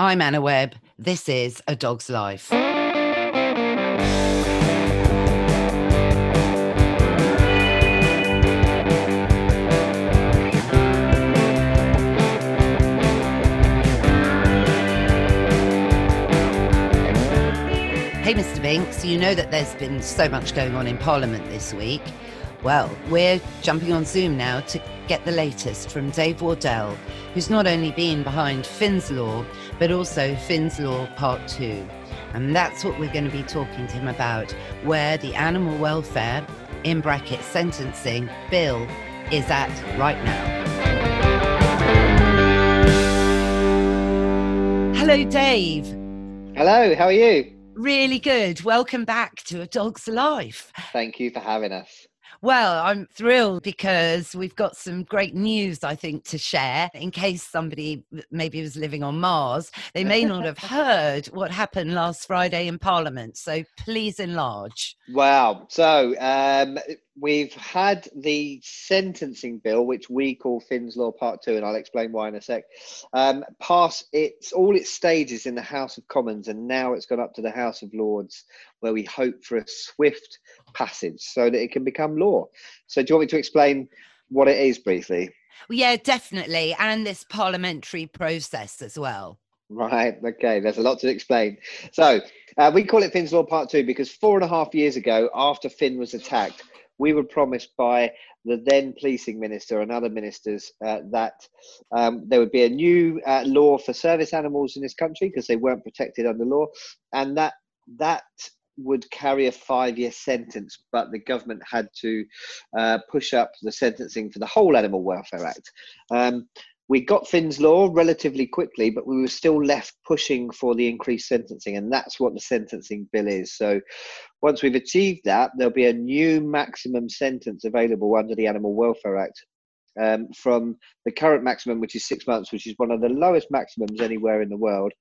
I'm Anna Webb. This is A Dog's Life. Hey, Mr. Binks, you know that there's been so much going on in Parliament this week. Well, we're jumping on Zoom now to get the latest from Dave Wardell, who's not only been behind Finn's Law, but also Finn's Law Part 2. And that's what we're going to be talking to him about, where the animal welfare, in bracket sentencing, bill is at right now. Hello, Dave. Hello, how are you? Really good. Welcome back to A Dog's Life. Thank you for having us. Well, I'm thrilled because we've got some great news, I think, to share. In case somebody maybe was living on Mars, they may not have heard what happened last Friday in Parliament. So please enlarge. Wow. So um, we've had the sentencing bill, which we call Finn's Law Part Two, and I'll explain why in a sec. Um, pass its all its stages in the House of Commons, and now it's gone up to the House of Lords, where we hope for a swift passage so that it can become law. So, do you want me to explain what it is briefly? Well, yeah, definitely, and this parliamentary process as well. Right. Okay. There's a lot to explain. So uh, we call it Finn's Law Part Two because four and a half years ago, after Finn was attacked, we were promised by the then policing minister and other ministers uh, that um, there would be a new uh, law for service animals in this country because they weren't protected under law, and that that would carry a five-year sentence, but the government had to uh, push up the sentencing for the whole Animal Welfare Act. Um, we got Finn's law relatively quickly, but we were still left pushing for the increased sentencing, and that's what the sentencing bill is. So, once we've achieved that, there'll be a new maximum sentence available under the Animal Welfare Act um, from the current maximum, which is six months, which is one of the lowest maximums anywhere in the world,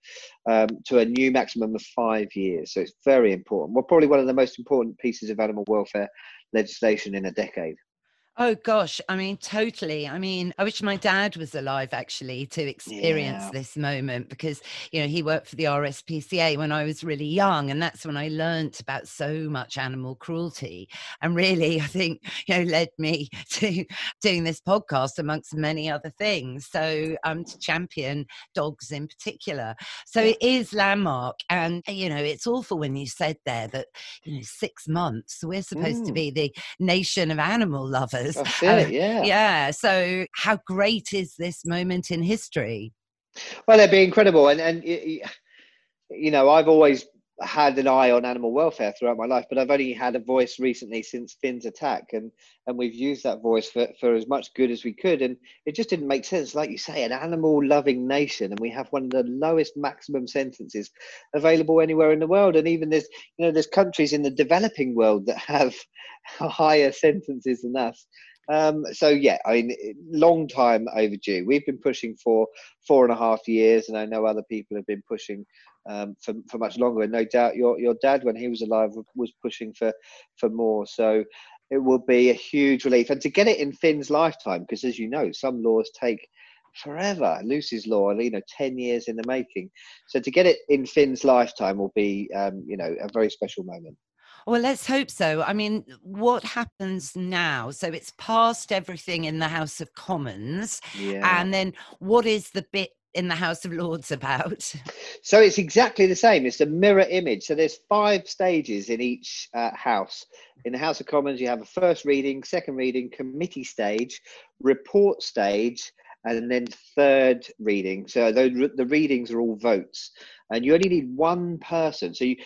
um, to a new maximum of five years. So, it's very important. Well, probably one of the most important pieces of animal welfare legislation in a decade. Oh gosh, I mean, totally. I mean, I wish my dad was alive actually to experience yeah. this moment because, you know, he worked for the RSPCA when I was really young. And that's when I learnt about so much animal cruelty. And really, I think, you know, led me to doing this podcast amongst many other things. So um, to champion dogs in particular. So it is landmark. And, you know, it's awful when you said there that, you know, six months, we're supposed mm. to be the nation of animal lovers that's it, yeah. Yeah. So, how great is this moment in history? Well, it'd be incredible. And, and you know, I've always had an eye on animal welfare throughout my life, but I've only had a voice recently since Finn's attack, and and we've used that voice for, for as much good as we could, and it just didn't make sense. Like you say, an animal-loving nation, and we have one of the lowest maximum sentences available anywhere in the world, and even there's you know there's countries in the developing world that have higher sentences than us. Um, so yeah, I mean, long time overdue. We've been pushing for four and a half years, and I know other people have been pushing um, for for much longer. And no doubt, your your dad, when he was alive, was pushing for for more. So it will be a huge relief, and to get it in Finn's lifetime, because as you know, some laws take forever. Lucy's law, you know, ten years in the making. So to get it in Finn's lifetime will be, um, you know, a very special moment. Well, let's hope so. I mean, what happens now? So it's passed everything in the House of Commons. Yeah. And then what is the bit in the House of Lords about? So it's exactly the same. It's a mirror image. So there's five stages in each uh, house. In the House of Commons, you have a first reading, second reading, committee stage, report stage, and then third reading. So the, readings are all votes, and you only need one person. So you,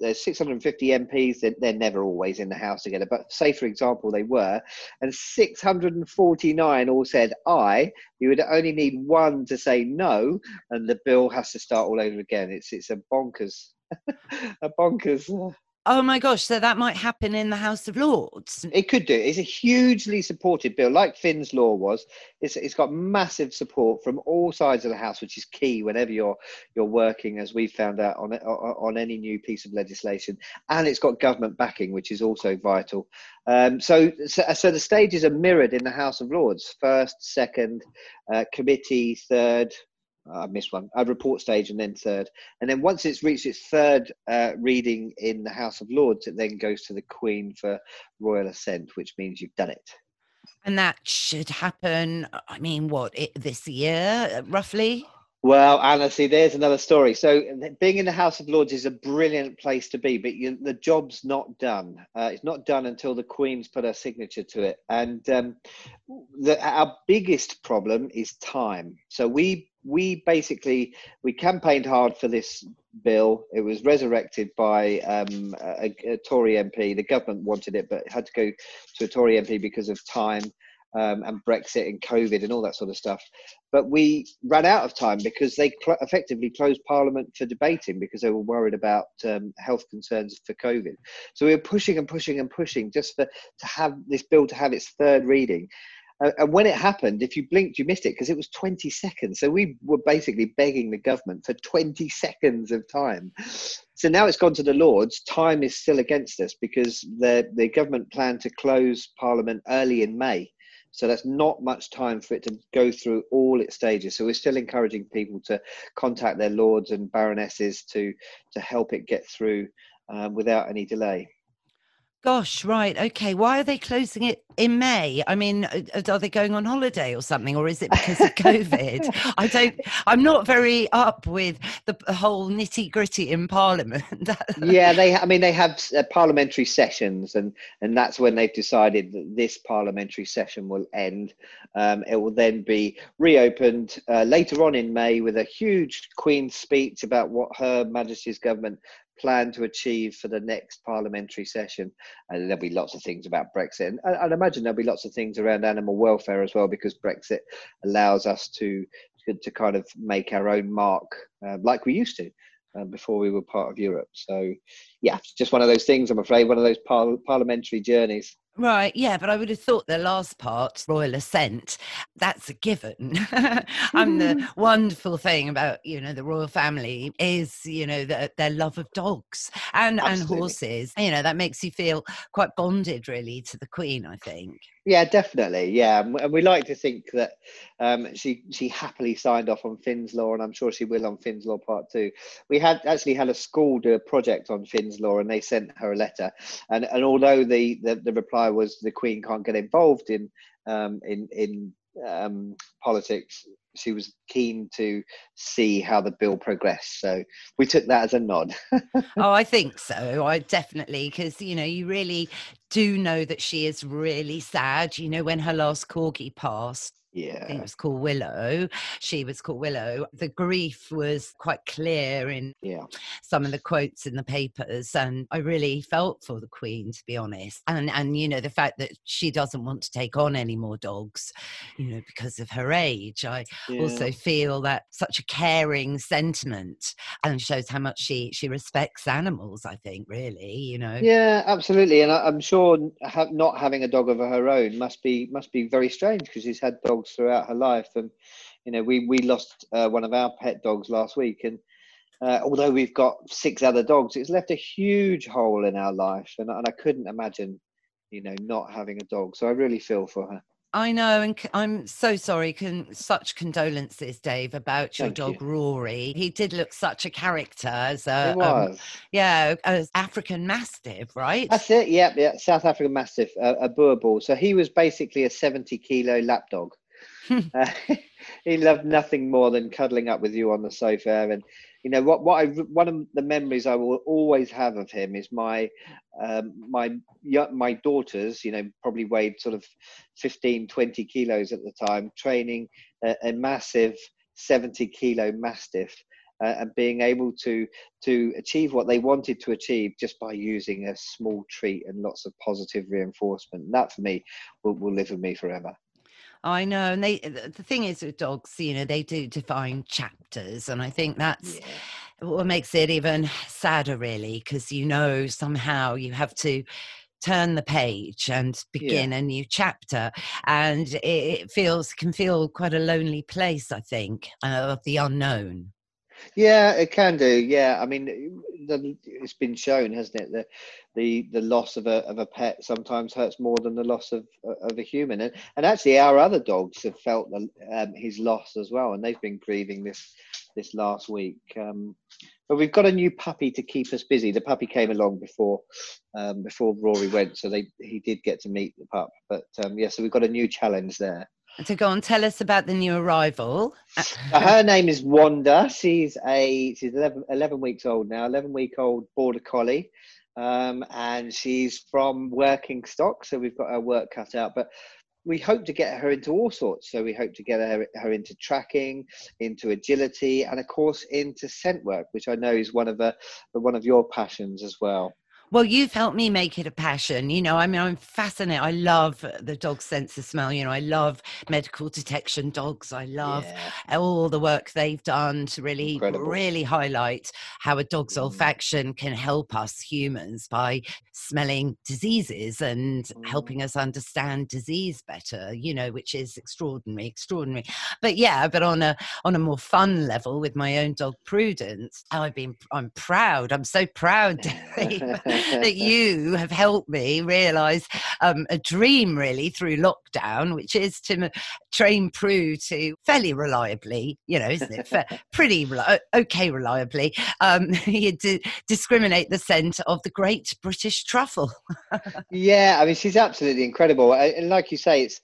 there's 650 MPs. They're, they're never always in the house together, but say for example they were, and 649 all said aye. You would only need one to say no, and the bill has to start all over again. It's it's a bonkers, a bonkers uh, Oh my gosh, so that might happen in the House of Lords. It could do. It's a hugely supported bill, like Finn's law was. It's, it's got massive support from all sides of the House, which is key whenever you're you're working, as we found out on on any new piece of legislation. And it's got government backing, which is also vital. Um, so, so, so the stages are mirrored in the House of Lords: first, second, uh, committee, third, I missed one. A report stage and then third, and then once it's reached its third uh, reading in the House of Lords, it then goes to the Queen for royal assent, which means you've done it. And that should happen. I mean, what it, this year, roughly? Well, Anna, see, there's another story. So, being in the House of Lords is a brilliant place to be, but you, the job's not done. Uh, it's not done until the Queen's put her signature to it. And um, the, our biggest problem is time. So, we we basically we campaigned hard for this bill. It was resurrected by um, a, a Tory MP. The government wanted it, but it had to go to a Tory MP because of time um, and Brexit and COVID and all that sort of stuff. But we ran out of time because they cl- effectively closed Parliament for debating because they were worried about um, health concerns for COVID. So we were pushing and pushing and pushing just for to have this bill to have its third reading. And when it happened, if you blinked, you missed it because it was 20 seconds. So we were basically begging the government for 20 seconds of time. So now it's gone to the Lords. Time is still against us because the, the government planned to close Parliament early in May. So that's not much time for it to go through all its stages. So we're still encouraging people to contact their lords and baronesses to to help it get through um, without any delay. Gosh, right. Okay. Why are they closing it in May? I mean, uh, uh, are they going on holiday or something, or is it because of COVID? I don't, I'm not very up with the whole nitty gritty in Parliament. yeah, they, I mean, they have uh, parliamentary sessions, and, and that's when they've decided that this parliamentary session will end. Um, it will then be reopened uh, later on in May with a huge Queen's speech about what Her Majesty's government plan to achieve for the next parliamentary session. And there'll be lots of things about Brexit. And I'd imagine there'll be lots of things around animal welfare as well, because Brexit allows us to to, kind of make our own mark uh, like we used to. Uh, before we were part of Europe. So, yeah, just one of those things, I'm afraid, one of those par- parliamentary journeys. Right, yeah, but I would have thought the last part, royal assent, that's a given. and the wonderful thing about, you know, the royal family is, you know, the, their love of dogs and, and horses. You know, that makes you feel quite bonded really to the Queen, I think. Yeah, definitely. Yeah, and we like to think that um, she she happily signed off on Finn's Law, and I'm sure she will on Finn's Law Part Two. We had actually had a school do a project on Finn's Law, and they sent her a letter. And and although the the, the reply was the Queen can't get involved in um, in in um, politics, she was keen to see how the bill progressed. So we took that as a nod. oh, I think so. I definitely, because, you know, you really do know that she is really sad. You know, when her last corgi passed, yeah. I think it was called Willow. She was called Willow. The grief was quite clear in yeah. some of the quotes in the papers. And I really felt for the Queen, to be honest. And and you know, the fact that she doesn't want to take on any more dogs, you know, because of her age. I yeah. also feel that such a caring sentiment and shows how much she she respects animals, I think, really, you know. Yeah, absolutely. And I, am sure not having a dog of her own must be must be very strange because she's had dogs dogs throughout her life. And you know, we we lost uh, one of our pet dogs last week, and uh, although we've got six other dogs, it's left a huge hole in our life, and and I couldn't imagine, you know, not having a dog. So I really feel for her. I know, and I'm so sorry. Can such condolences, Dave, about your Thank dog you. Rory. He did look such a character as a, um, yeah, as African Mastiff, right? That's it. Yeah, yeah, South African Mastiff, uh, a Boerboel. So he was basically a 70 kilo lapdog uh, he loved nothing more than cuddling up with you on the sofa and you know what what I one of the memories I will always have of him is my um, my my daughters you know probably weighed sort of 15 20 kilos at the time training a, a massive 70 kilo mastiff uh, and being able to to achieve what they wanted to achieve just by using a small treat and lots of positive reinforcement. And that for me will, will live with me forever. I know. And they, the thing is with dogs, you know, they do define chapters. And I think that's yeah. what makes it even sadder, really, because you know somehow you have to turn the page and begin yeah. a new chapter and it, feels can feel quite a lonely place i think uh, of the unknown yeah, it can do. Yeah, I mean, it's been shown, hasn't it? The the the loss of a of a pet sometimes hurts more than the loss of of a human, and and actually our other dogs have felt the, um, his loss as well, and they've been grieving this this last week. Um, but we've got a new puppy to keep us busy. The puppy came along before um, before Rory went, so they he did get to meet the pup. But um, yeah, so we've got a new challenge there. To go and tell us about the new arrival. her name is Wanda. She's a she's 11, 11 weeks old now. Eleven week old border collie. Um, and she's from working stock, so we've got her work cut out. But we hope to get her into all sorts. So we hope to get her, her into tracking, into agility, and of course into scent work, which I know is one of the one of your passions as well. Well, you've helped me make it a passion. You know, I mean, I'm fascinated. I love the dog sense of smell. You know, I love medical detection dogs. I love yeah. all the work they've done to really, Incredible. really highlight how a dog's mm. olfaction can help us humans by smelling diseases and mm. helping us understand disease better. You know, which is extraordinary, extraordinary. But yeah, but on a on a more fun level with my own dog Prudence, I've been. I'm proud. I'm so proud. that you have helped me realize um, a dream really through lockdown, which is to train Prue to fairly reliably, you know, isn't it? pretty okay reliably, um, to discriminate the scent of the great British truffle. yeah, I mean, she's absolutely incredible. And like you say, it's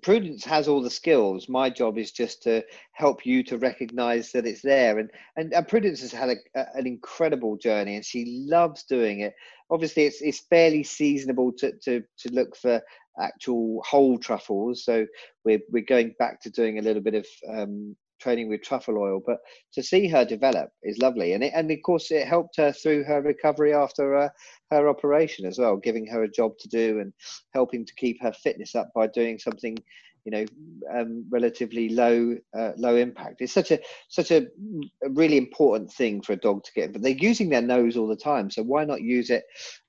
Prudence has all the skills. My job is just to help you to recognize that it's there. And and, and Prudence has had a, a, an incredible journey, and she loves doing it. Obviously, it's it's fairly seasonable to to to look for actual whole truffles. So we're we're going back to doing a little bit of um, training with truffle oil. But to see her develop is lovely, and it, and of course it helped her through her recovery after uh, her operation as well, giving her a job to do and helping to keep her fitness up by doing something you know um, relatively low uh, low impact it's such a such a, really important thing for a dog to get but they're using their nose all the time so why not use it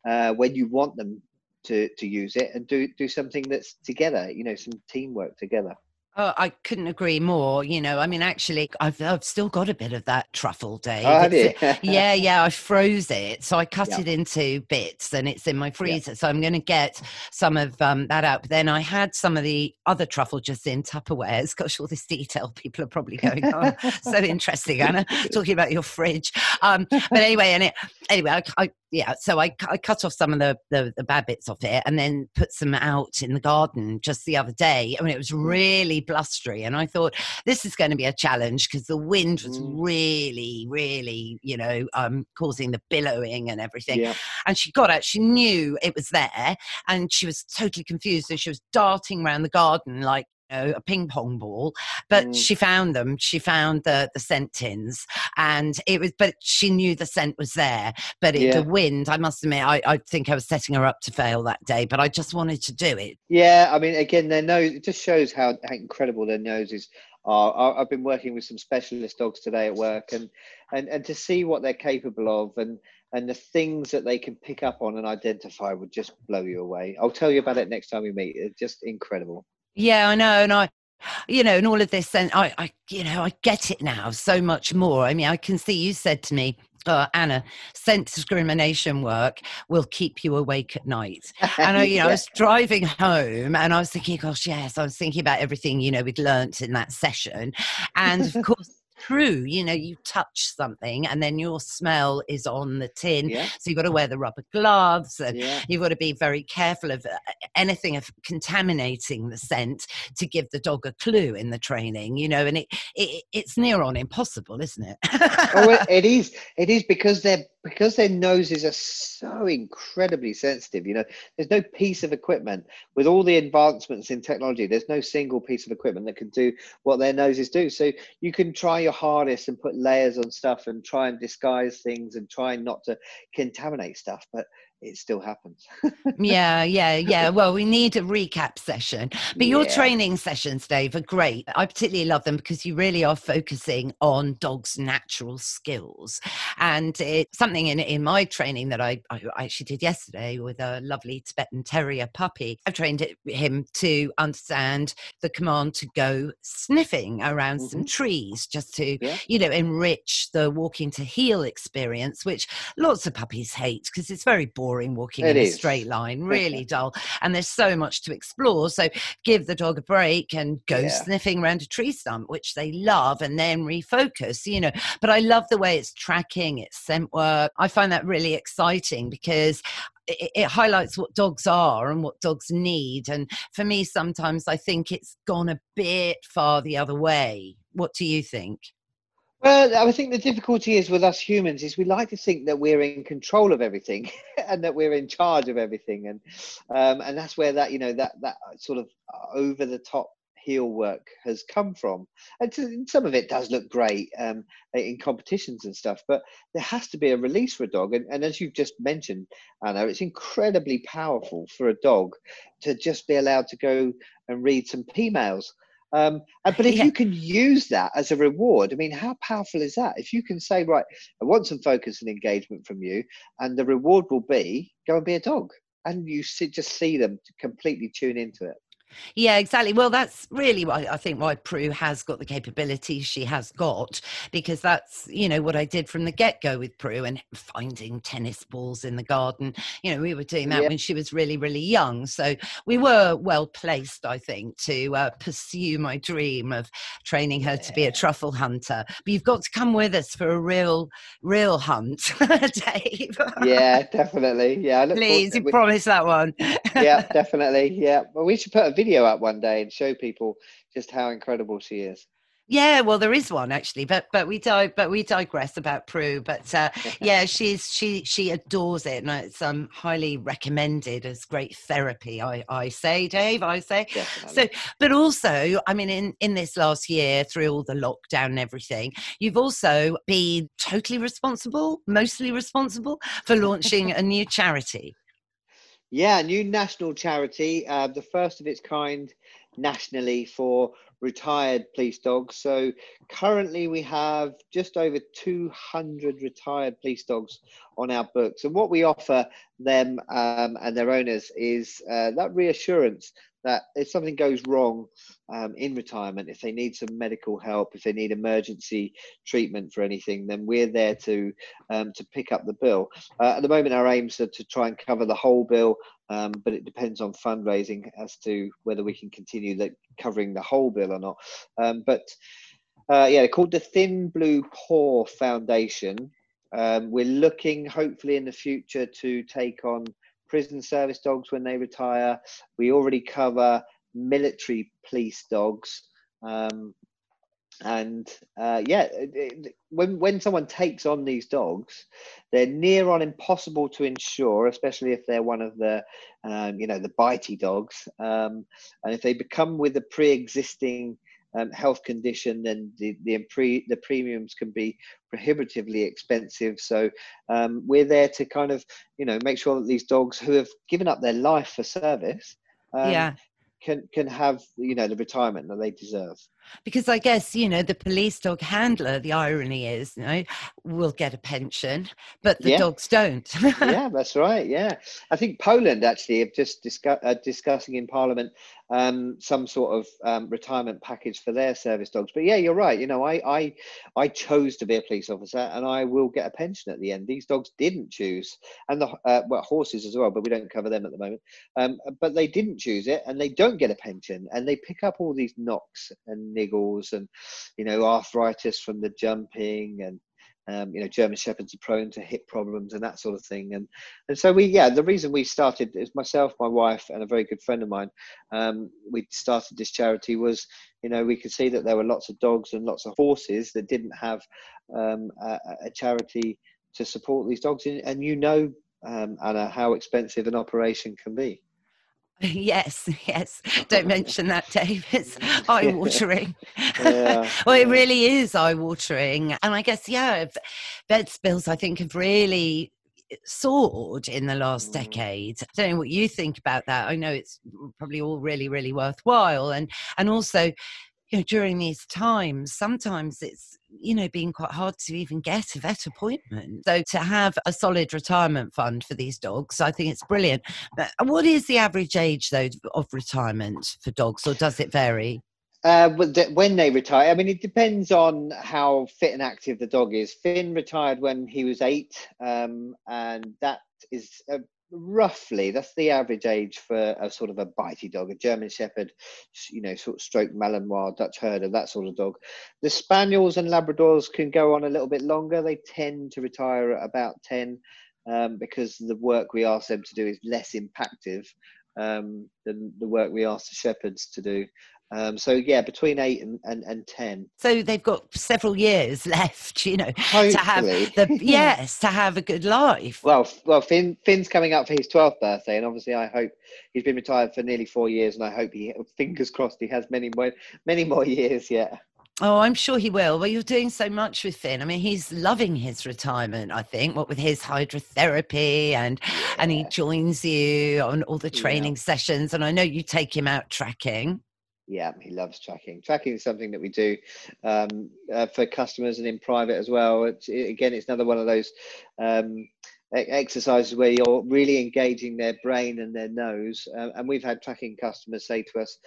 uh, when you want them to to use it and do do something that's together you know some teamwork together Oh, I couldn't agree more. You know, I mean, actually, I've, I've still got a bit of that truffle, Dave. Oh, have you? yeah, yeah. I froze it, so I cut it into bits, and it's in my freezer. So I'm going to get some of um, that out. But then I had some of the other truffle just in Tupperwares. Gosh, all this detail, people are probably going, "Oh, so interesting, Anna, talking about your fridge." Um, but anyway, and it anyway, I, I yeah, so I, I cut off some of the, the, the bad bits of it and then put some out in the garden just the other day. I mean, it was mm. really blustery, and I thought this is going to be a challenge because the wind was mm. really, really, you know, um, causing the billowing and everything. Yeah. And she got out; she knew it was there, and she was totally confused. So she was darting around the garden like know, a ping pong ball, but mm. she found them. She found the the scent tins, and it was. But she knew the scent was there. But it, yeah. the wind, I must admit, I, I think I was setting her up to fail that day. But I just wanted to do it. Yeah, I mean, again, their nose. It just shows how, how incredible their noses are. I've been working with some specialist dogs today at work, and and and to see what they're capable of, and and the things that they can pick up on and identify would just blow you away. I'll tell you about it next time we meet. It's just incredible. Yeah, I know. And I, you know, and all of this, and I, I, you know, I get it now so much more. I mean, I can see you said to me, uh, Anna, scent discrimination work will keep you awake at night. And I, you know, yeah. I was driving home and I was thinking, gosh, yes, I was thinking about everything, you know, we'd learnt in that session. And of course, true. You know, you touch something and then your smell is on the tin. Yeah. So you've got to wear the rubber gloves and yeah. you've got to be very careful of uh, anything of contaminating the scent to give the dog a clue in the training, you know, and it, it it's near on impossible, isn't it? oh, it, it is. It is because they're because their noses are so incredibly sensitive, you know, there's no piece of equipment with all the advancements in technology, there's no single piece of equipment that can do what their noses do. So you can try your hardest and put layers on stuff and try and disguise things and try not to contaminate stuff. But it still happens. yeah, yeah, yeah. Well, we need a recap session. But your yeah. training sessions, Dave, are great. I particularly love them because you really are focusing on dogs' natural skills. And it's something in, in my training that I, I actually did yesterday with a lovely Tibetan Terrier puppy. I've trained him to understand the command to go sniffing around mm-hmm. some trees just to, yeah. you know, enrich the walking to heel experience, which lots of puppies hate because it's very boring walking it in is. a straight line, really dull. And there's so much to explore. So give the dog a break and go yeah. sniffing around a tree stump, which they love, and then refocus, you know. But I love the way it's tracking, it's scent work. I find that really exciting because it, it, highlights what dogs are and what dogs need. And for me, sometimes I think it's gone a bit far the other way. What do you think? Well, I think the difficulty is with us humans is we like to think that we're in control of everything and that we're in charge of everything, and um, and that's where that you know that that sort of over the top heel work has come from. And some of it does look great um, in competitions and stuff, but there has to be a release for a dog. And, and as you've just mentioned, Anna, it's incredibly powerful for a dog to just be allowed to go and read some P mails. Um, but if yeah. you can use that as a reward, I mean, how powerful is that? If you can say, right, I want some focus and engagement from you, and the reward will be go and be a dog, and you see, just see them completely tune into it. Yeah, exactly. Well, that's really why I think why Prue has got the capabilities she has got, because that's, you know, what I did from the get go with Prue and finding tennis balls in the garden. You know, we were doing that yeah. when she was really, really young. So we were well placed, I think, to uh, pursue my dream of training her yeah. to be a truffle hunter. But you've got to come with us for a real, real hunt, Dave. yeah, definitely. Yeah. Please, you we... promise that one. yeah, definitely. Yeah. Well, we should put a video video up one day and show people just how incredible she is. Yeah, well, there is one actually, but but we di- but we digress about Prue. But uh, yeah, she's she she adores it, and it's um highly recommended as great therapy. I I say, Dave, I say. Definitely. So, but also, I mean, in in this last year, through all the lockdown and everything, you've also been totally responsible, mostly responsible for launching a new charity. Yeah, new national charity, uh, the first of its kind nationally for retired police dogs. So currently we have just over 200 retired police dogs on our books. And what we offer them um, and their owners is uh, that reassurance that if something goes wrong um, in retirement, if they need some medical help, if they need emergency treatment for anything, then we're there to um, to pick up the bill. Uh, at the moment, our aims are to try and cover the whole bill, um, but it depends on fundraising as to whether we can continue covering the whole bill or not. Um, but uh, yeah, called the Thin Blue Paw Foundation. Um, we're looking, hopefully, in the future to take on prison service dogs when they retire. We already cover military police dogs. Um, and uh, yeah, it, when when someone takes on these dogs, they're near on impossible to insure, especially if they're one of the, um, you know, the bitey dogs. Um, and if they become with a pre-existing um, health condition, then the the, pre, the premiums can be prohibitively expensive. So um, we're there to kind of you know make sure that these dogs who have given up their life for service, um, yeah, can can have you know the retirement that they deserve because I guess you know the police dog handler. The irony is, you know, will get a pension, but the yeah. dogs don't. yeah, that's right. Yeah, I think Poland actually have just discuss, uh, discussing in Parliament um, some sort of um, retirement package for their service dogs. But yeah, you're right. You know, I I I chose to be a police officer, and I will get a pension at the end. These dogs didn't choose, and the uh, well horses as well, but we don't cover them at the moment. Um, but they didn't choose it, and they don't get a pension, and they pick up all these knocks and niggles and you know arthritis from the jumping and um, you know German shepherds are prone to hip problems and that sort of thing. And and so we yeah the reason we started is myself my wife and a very good friend of mine um, we started this charity was you know we could see that there were lots of dogs and lots of horses that didn't have um, a, a, charity to support these dogs. And, and you know um, Anna how expensive an operation can be Yes, yes. Don't mention that, Dave. It's eye watering. Well, it really is eye watering. And I guess, yeah, vet bills, I think, have really soared in the last mm. decade. I don't know what you think about that. I know it's probably all really, really worthwhile. And and also, you know, during these times, sometimes it's you know being quite hard to even get a vet appointment. So to have a solid retirement fund for these dogs, I think it's brilliant. But what is the average age though of retirement for dogs, or does it vary? Uh, when they retire, I mean, it depends on how fit and active the dog is. Finn retired when he was eight, um, and that is roughly that's the average age for a sort of a bitey dog, a German Shepherd, you know, sort of stroke Malinois, Dutch Herder, that sort of dog. The Spaniels and Labradors can go on a little bit longer. They tend to retire at about ten. Um, because the work we ask them to do is less impactive um, than the work we ask the shepherds to do. Um, so yeah, between eight and, and, and ten. So they've got several years left, you know, Hopefully. to have the yes, to have a good life. Well, well, Finn Finn's coming up for his twelfth birthday, and obviously I hope he's been retired for nearly four years, and I hope he fingers crossed he has many more many more years yet. Oh, I'm sure he will. Well, you're doing so much with Finn. I mean, he's loving his retirement. I think what with his hydrotherapy and yeah. and he joins you on all the training yeah. sessions. And I know you take him out tracking. Yeah, he loves tracking. Tracking is something that we do um, uh, for customers and in private as well. It's, it, again, it's another one of those um, exercises where you're really engaging their brain and their nose. Uh, and we've had tracking customers say to us,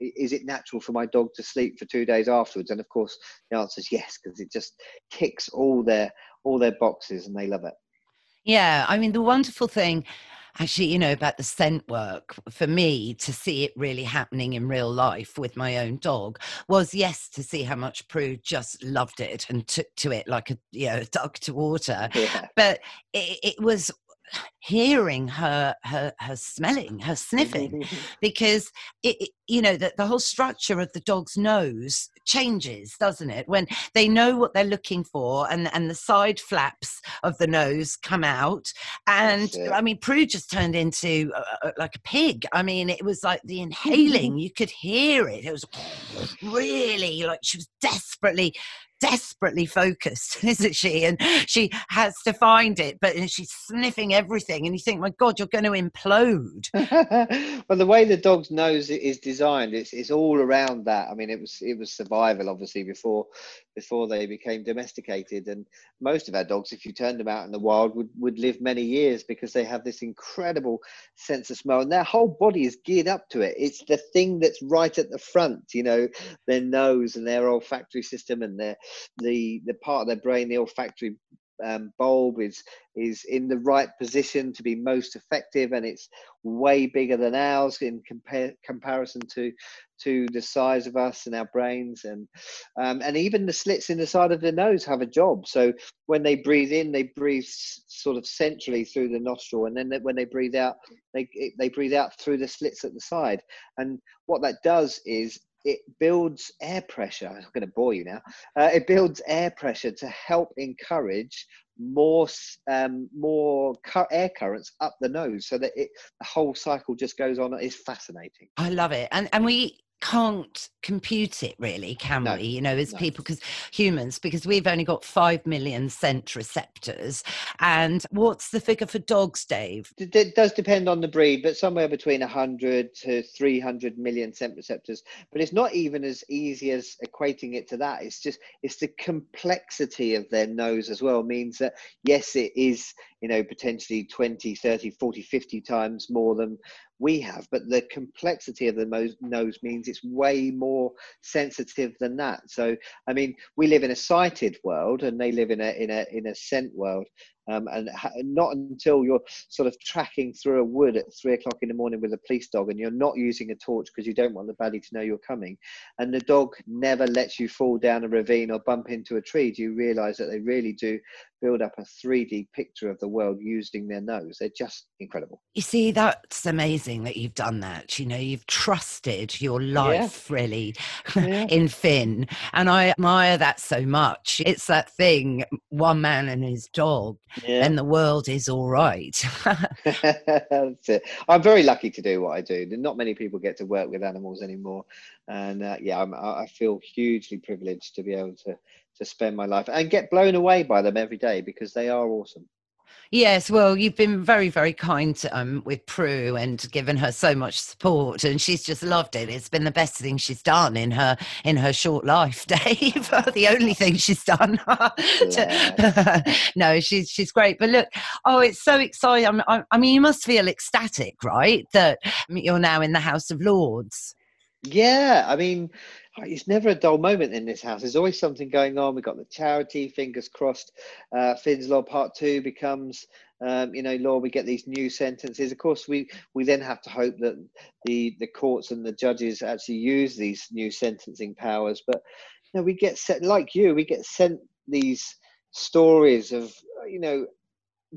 "Is it natural for my dog to sleep for two days afterwards?" And of course, the answer is yes, because it just ticks all their all their boxes, and they love it. Yeah, I mean the wonderful thing actually, you know, about the scent work for me to see it really happening in real life with my own dog was yes to see how much Prue just loved it and took to it like a you know duck to water, yeah. but it, it was hearing her her her smelling her sniffing mm-hmm. because it, it, you know that the whole structure of the dog's nose changes doesn't it? When they know what they're looking for and and the side flaps of the nose come out and i mean prue just turned into uh, uh, like a pig. I mean it was like the mm-hmm. inhaling you could hear it. It was really like she was desperately desperately focused, isn't she? And she has to find it, but she's sniffing everything. And you think, my God, you're going to implode. well, the way the dog's nose is designed, it's, it's all around that. I mean, it was it was survival, obviously, before before they became domesticated. And most of our dogs, if you turned them out in the wild, would, would live many years because they have this incredible sense of smell. And their whole body is geared up to it. It's the thing that's right at the front, you know, their nose and their olfactory system and their the the part of their brain, the olfactory um, bulb is is in the right position to be most effective, and it's way bigger than ours in comparison to to the size of us and our brains, and um, and even the slits in the side of the nose have a job. So when they breathe in, they breathe sort of centrally through the nostril, and then when they breathe out, they they breathe out through the slits at the side. And what that does is it builds air pressure. I'm going to bore you now. Uh, it builds air pressure to help encourage more um, more air currents up the nose, so that it the whole cycle just goes on. It's fascinating. I love it, and and we can't compute it really can no, we? You know as no. people because humans because we've only got 5 million scent receptors. And what's the figure for dogs dave? It does depend on the breed but somewhere between 100 to 300 million scent receptors. But it's not even as easy as equating it to that. It's just it's the complexity of their nose as well means that yes it is you know potentially 20 30 40 50 times more than we have but the complexity of the nose means it's way more sensitive than that. So i mean we live in a sighted world and they live in a in a in a scent world um, and ha- not until you're sort of tracking through a wood at three o'clock in the morning with a police dog and you're not using a torch because you don't want the baddie to know you're coming, and the dog never lets you fall down a ravine or bump into a tree, do you realize that they really do build up a 3D picture of the world using their nose? They're just incredible. You see, that's amazing that you've done that. You know, you've trusted your life yeah. really yeah. in Finn. And I admire that so much. It's that thing, one man and his dog yeah. then the world is all right. That's it. I'm very lucky to do what I do. Not many people get to work with animals anymore, and uh, yeah, I'm, I feel hugely privileged to be able to to spend my life and get blown away by them every day because they are awesome. Yes, well, you've been very, very kind to, um, with Prue and given her so much support, and she's just loved it. It's been the best thing she's done in her in her short life, Dave. the only thing she's done. no, she's she's great. But look, oh, it's so exciting. I, I mean, you must feel ecstatic, right? That you're now in the House of Lords. Yeah, I mean, it's never a dull moment in this house. There's always something going on. We've got the charity, fingers crossed. Uh, Finn's Law Part Two becomes, um, you know, law. We get these new sentences. Of course, we we then have to hope that the the courts and the judges actually use these new sentencing powers. But you know, we get set like you. We get sent these stories of you know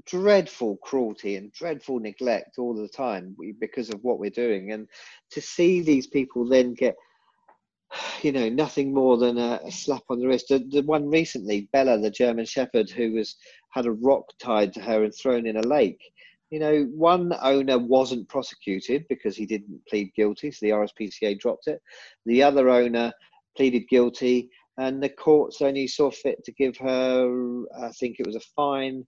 dreadful cruelty and dreadful neglect all the time because of what we're doing and to see these people then get you know, nothing more than a, a slap on the wrist. The, the, one recently, Bella, the German Shepherd, who was had a rock tied to her and thrown in a lake. You know, one owner wasn't prosecuted because he didn't plead guilty, so the RSPCA dropped it. The other owner pleaded guilty, and the courts only saw fit to give her, I think it was a fine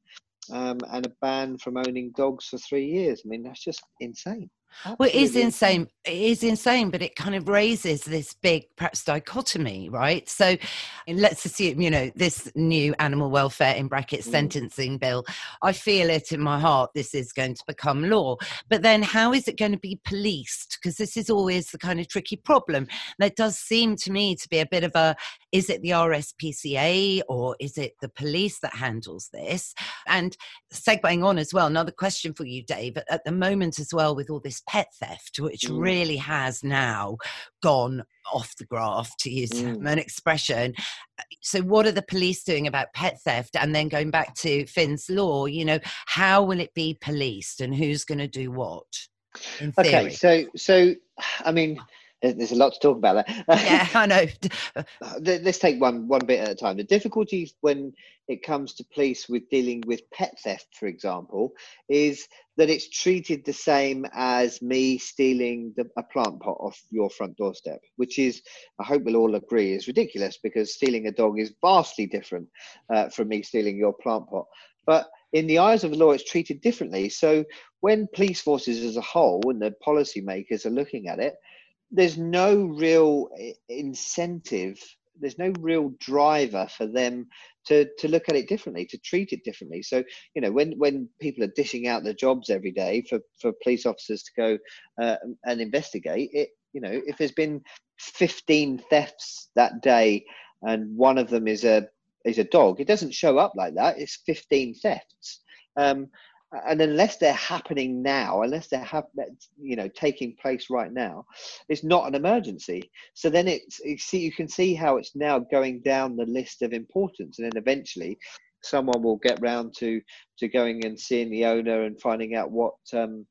um, and a ban from owning dogs for three years. I mean, that's just insane. Absolutely. Well, it is insane. It is insane, but it kind of raises this big, perhaps, dichotomy, right? So, let's assume, you know, this new animal welfare in brackets mm. sentencing bill. I feel it in my heart. This is going to become law, but then how is it going to be policed? Because this is always the kind of tricky problem. That does seem to me to be a bit of a: is it the RSPCA or is it the police that handles this? And segueing on as well, another question for you, Dave. At the moment, as well, with all this pet theft, which mm. really has now gone off the graph, to use mm. an expression. So, what are the police doing about pet theft? And then going back to Finn's law, you know, how will it be policed and who's going to do what? Okay, so so I mean, there's a lot to talk about there. Yeah, I know. Let's take one one bit at a time. The difficulties when it comes to police with dealing with pet theft, for example, is that it's treated the same as me stealing the, a plant pot off your front doorstep, which is, I hope we'll all agree, is ridiculous because stealing a dog is vastly different uh, from me stealing your plant pot. But in the eyes of the law, it's treated differently. So when police forces as a whole and the policymakers are looking at it, there's no real incentive there's no real driver for them to to look at it differently to treat it differently. So you know when when people are dishing out their jobs every day for for police officers to go uh, and investigate it you know if there's been 15 thefts that day and one of them is a is a dog it doesn't show up like that. It's 15 thefts. Um, and unless they're happening now, unless they're have, you know taking place right now, it's not an emergency. So then it's you see you can see how it's now going down the list of importance, and then eventually someone will get round to to going and seeing the owner and finding out what um,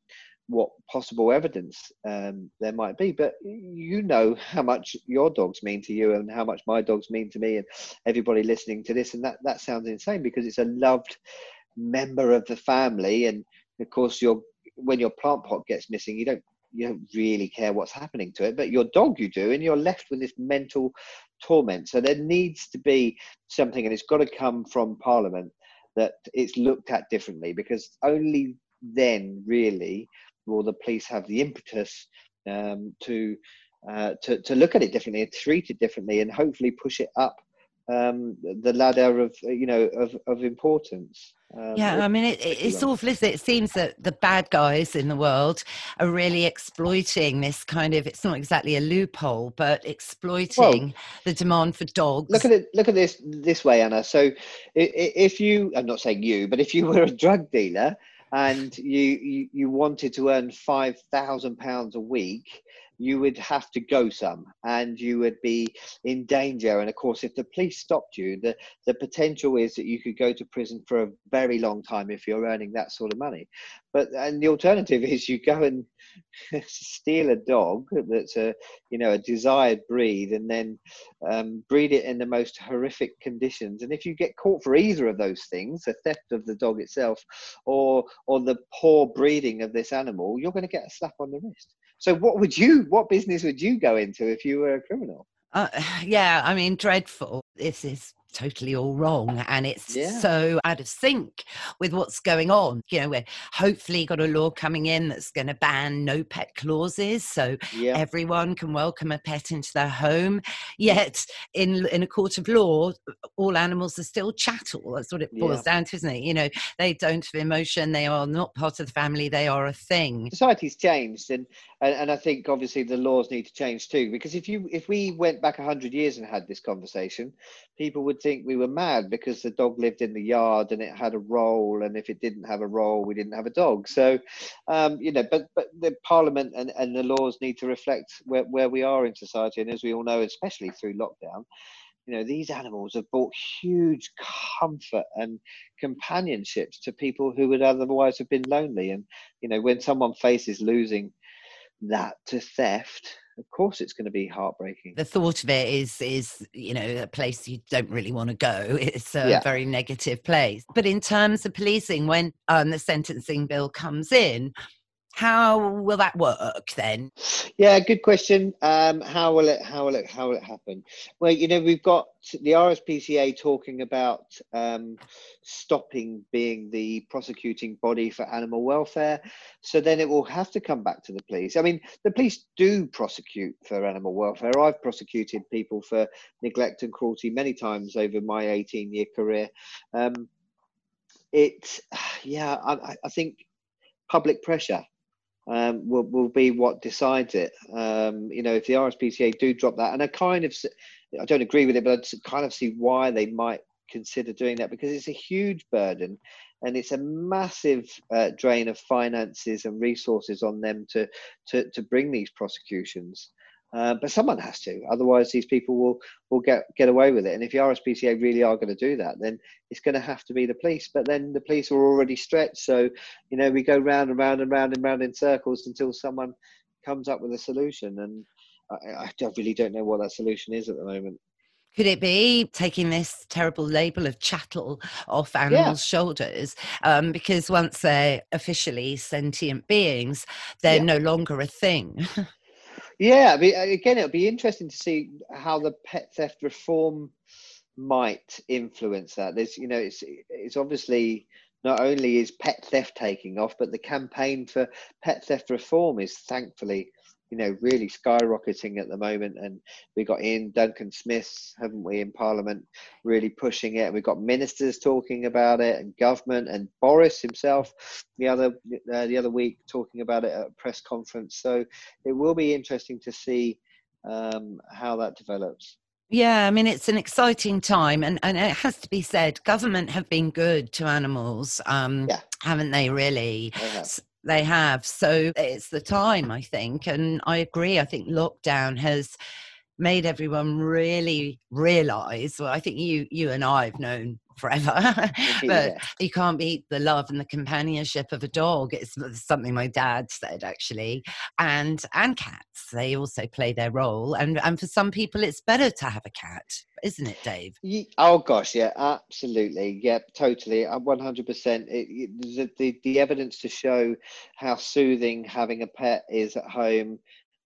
what possible evidence um, there might be. But you know how much your dogs mean to you and how much my dogs mean to me and everybody listening to this. And that, that sounds insane because it's a loved member of the family and of course your when your plant pot gets missing you don't you don't really care what's happening to it but your dog you do and you're left with this mental torment. So there needs to be something and it's got to come from parliament that it's looked at differently because only then really will the police have the impetus um, to, uh, to to look at it differently and treat it differently and hopefully push it up um, the ladder of you know of, of importance. Um, yeah, I mean, it, it's awful. Is It seems that the bad guys in the world are really exploiting this kind of. It's not exactly a loophole, but exploiting well, the demand for dogs. Look at it. Look at this this way, Anna. So, if you, I'm not saying you, but if you were a drug dealer and you you, you wanted to earn five thousand pounds a week you would have to go some and you would be in danger. And of course, if the police stopped you, the, the potential is that you could go to prison for a very long time if you're earning that sort of money. But and the alternative is you go and steal a dog that's a you know a desired breed and then um, breed it in the most horrific conditions. And if you get caught for either of those things, the theft of the dog itself or or the poor breeding of this animal, you're going to get a slap on the wrist. So, what would you, what business would you go into if you were a criminal? Uh, yeah, I mean, dreadful. This is totally all wrong and it's yeah. so out of sync with what's going on you know we're hopefully got a law coming in that's going to ban no pet clauses so yeah. everyone can welcome a pet into their home yet in in a court of law all animals are still chattel that's what it boils yeah. down to isn't it you know they don't have emotion they are not part of the family they are a thing society's changed and and, and i think obviously the laws need to change too because if you if we went back 100 years and had this conversation people would think we were mad because the dog lived in the yard and it had a role, and if it didn't have a role, we didn't have a dog. So, um, you know, but but the parliament and, and the laws need to reflect where, where we are in society, and as we all know, especially through lockdown. You know, these animals have brought huge comfort and companionships to people who would otherwise have been lonely. And, you know, when someone faces losing that to theft, of course it's going to be heartbreaking. The thought of it is is you know a place you don't really want to go. It's a yeah. very negative place. But in terms of policing when um, the sentencing bill comes in how will that work then? Yeah good question. Um, how will it how will it how will it happen? Well you know we've got the rspca talking about um, stopping being the prosecuting body for animal welfare. So then it will have to come back to the police. I mean the police do prosecute for animal welfare. I've prosecuted people for neglect and cruelty many times over my 18 year career. Um, it yeah I, I think public pressure um, will, will be what decides it. Um, you know, if the RSPCA do drop that, and I kind of, I don't agree with it, but I kind of see why they might consider doing that because it's a huge burden and it's a massive uh, drain of finances and resources on them to, to, to bring these prosecutions. Uh, but someone has to, otherwise these people will will get get away with it. And if the RSPCA really are going to do that, then it's going to have to be the police. But then the police are already stretched, so you know we go round and round and round and round in circles until someone comes up with a solution. And I, I really don't know what that solution is at the moment. Could it be taking this terrible label of chattel off animals' yeah. shoulders? Um, because once they're officially sentient beings, they're yeah. no longer a thing. Yeah, mean, again, it'll be interesting to see how the pet theft reform might influence that. There's, you know, it's it's obviously not only is pet theft taking off, but the campaign for pet theft reform is thankfully you know, really skyrocketing at the moment. And we got Iain Duncan Smith, haven't we, in Parliament, really pushing it. We've got ministers talking about it, and government, and Boris himself the other uh, the other week talking about it at a press conference. So it will be interesting to see um, how that develops. Yeah, I mean, it's an exciting time. And, and it has to be said, government have been good to animals, um, yeah. haven't they, really? They have. They have. So it's the time, I think. And I agree. I think lockdown has made everyone really realize well i think you you and i have known forever but yeah. you can't beat the love and the companionship of a dog. It's something my dad said actually and and cats. They also play their role and and for some people it's better to have a cat isn't it dave? Oh gosh yeah absolutely yeah totally uh, 100% it, the, the, the evidence to show how soothing having a pet is at home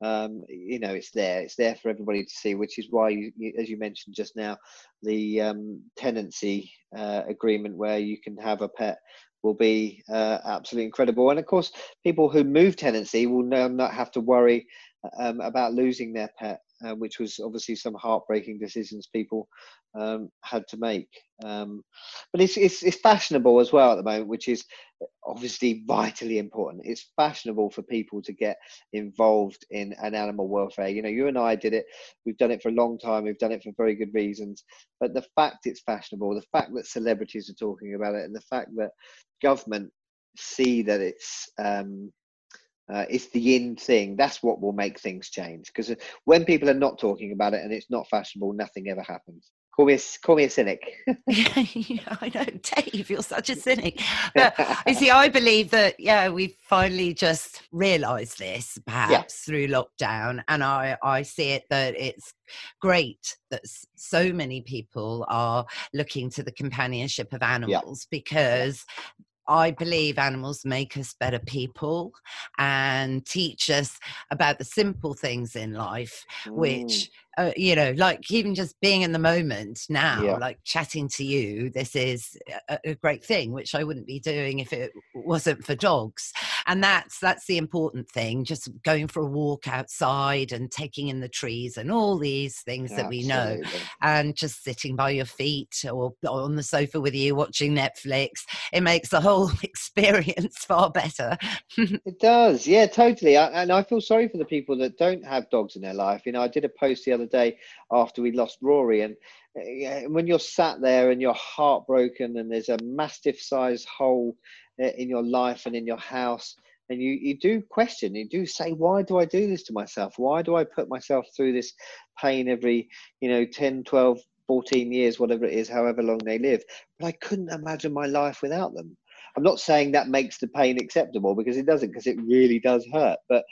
um, you know it's there it's there for everybody to see which is why you, you, as you mentioned just now the um, tenancy uh, agreement where you can have a pet will be uh, absolutely incredible. And of course people who move tenancy will now not have to worry um, about losing their pet uh, which was obviously some heartbreaking decisions people um, had to make. Um, but it's, it's, it's fashionable as well at the moment, which is obviously vitally important. It's fashionable for people to get involved in an animal welfare. You know, you and I did it. We've done it for a long time. We've done it for very good reasons. But the fact it's fashionable, the fact that celebrities are talking about it, and the fact that government see that it's um, uh, it's the in thing. That's what will make things change. Because uh, when people are not talking about it and it's not fashionable, nothing ever happens. Call me a, call me a cynic. yeah, I know, Dave, you're such a cynic. But you see, I believe that, yeah, we've finally just realised this, perhaps yeah. through lockdown. And I, I see it that it's great that so many people are looking to the companionship of animals yeah. because I believe animals make us better people and teach us about the simple things in life, mm. which uh, you know, like even just being in the moment now, yeah. like chatting to you, this is a, a, great thing, which I wouldn't be doing if it wasn't for dogs. And that's that's the important thing. Just going for a walk outside and taking in the trees and all these things that we know, and just sitting by your feet or on the sofa with you watching Netflix, it makes the whole experience far better. it does, yeah, totally. I, and I feel sorry for the people that don't have dogs in their life. You know, I did a post the other day after we lost Rory. And when you're sat there and you're heartbroken and there's a mastiff sized hole uh, in your life and in your house, and you, you do question, you do say, why do I do this to myself? Why do I put myself through this pain every, you know, 10, 12, 14 years, whatever it is, however long they live? But I couldn't imagine my life without them. I'm not saying that makes the pain acceptable because it doesn't, because it really does hurt. But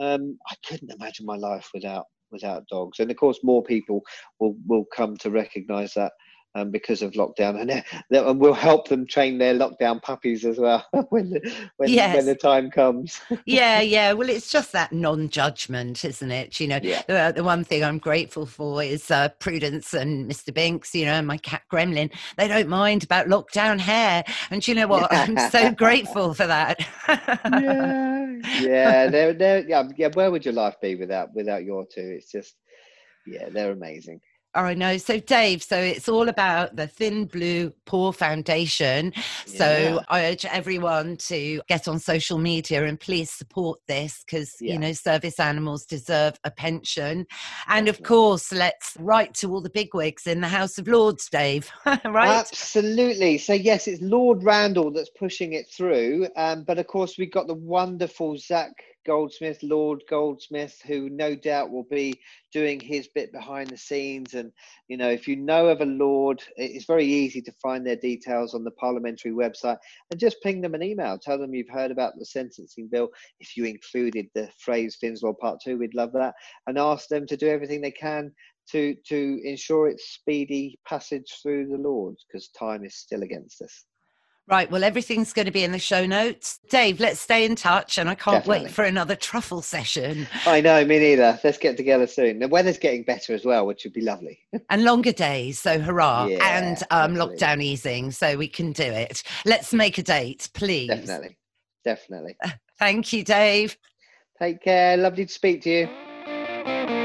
um, I couldn't imagine my life without without dogs. And of course, more people will will come to recognise that um, because of lockdown, and, and we'll help them train their lockdown puppies as well when the, when, yes. when the time comes. yeah, yeah. Well, it's just that non-judgment, isn't it? You know, yeah. the, the, one thing I'm grateful for is uh, Prudence and Mr. Binks. You know, my cat Gremlin. They don't mind about lockdown hair, and you know what? I'm so grateful for that. yeah, yeah. They're, they're, yeah, yeah. Where would your life be without without your two? It's just, yeah, they're amazing. I know. So, Dave, so it's all about the Thin Blue Paw Foundation. So. I urge everyone to get on social media and please support this because, yeah. you know, service animals deserve a pension. And of course, let's write to all the bigwigs in the House of Lords, Dave, right? Absolutely. So, yes, it's Lord Randall that's pushing it through. Um, but of course, we've got the wonderful Zac Goldsmith, Lord Goldsmith, who no doubt will be doing his bit behind the scenes. And, you know, if you know of a Lord, it's very easy to find their details on the parliamentary website and just ping them an email. Tell them you've heard about the sentencing bill. If you included the phrase Law Part 2, we'd love that. And ask them to do everything they can to, to ensure its speedy passage through the Lords because time is still against us. Right. Well, everything's going to be in the show notes. Dave, let's stay in touch. And I can't Definitely. wait for another truffle session. I know, me neither. Let's get together soon. The weather's getting better as well, which would be lovely. and longer days. So, hurrah. Yeah, and um, lockdown easing. So, we can do it. Let's make a date, please. Definitely. Definitely. Thank you, Dave. Take care. Lovely to speak to you.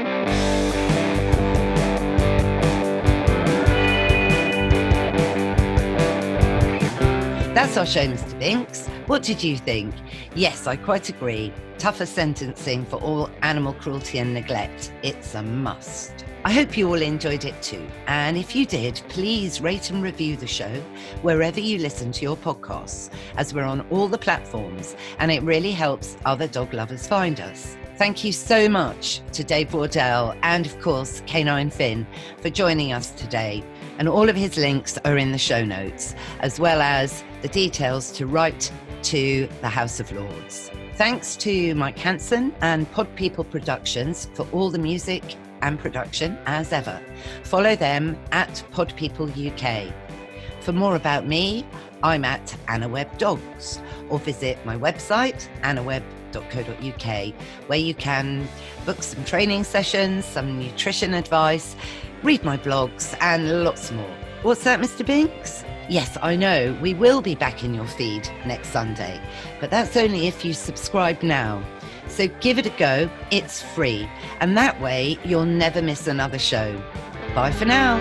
That's our show, Mr. Binks. What did you think? Yes, I quite agree. Tougher sentencing for all animal cruelty and neglect. It's a must. I hope you all enjoyed it too. And if you did, please rate and review the show wherever you listen to your podcasts, as we're on all the platforms, and it really helps other dog lovers find us. Thank you so much to Dave Wardell and, of course, Canine Finn for joining us today. And all of his links are in the show notes, as well as the details to write to the House of Lords. Thanks to Mike Hanson and Pod People Productions for all the music and production as ever. Follow them at Pod People UK. For more about me, I'm at Anna Webb Dogs, or visit my website, annawebb.co.uk, where you can book some training sessions, some nutrition advice, read my blogs, and lots more. What's that, Mr. Binks? Yes, I know, we will be back in your feed next Sunday, but that's only if you subscribe now. So give it a go, it's free, and that way you'll never miss another show. Bye for now.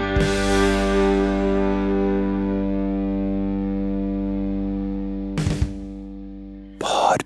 Pod.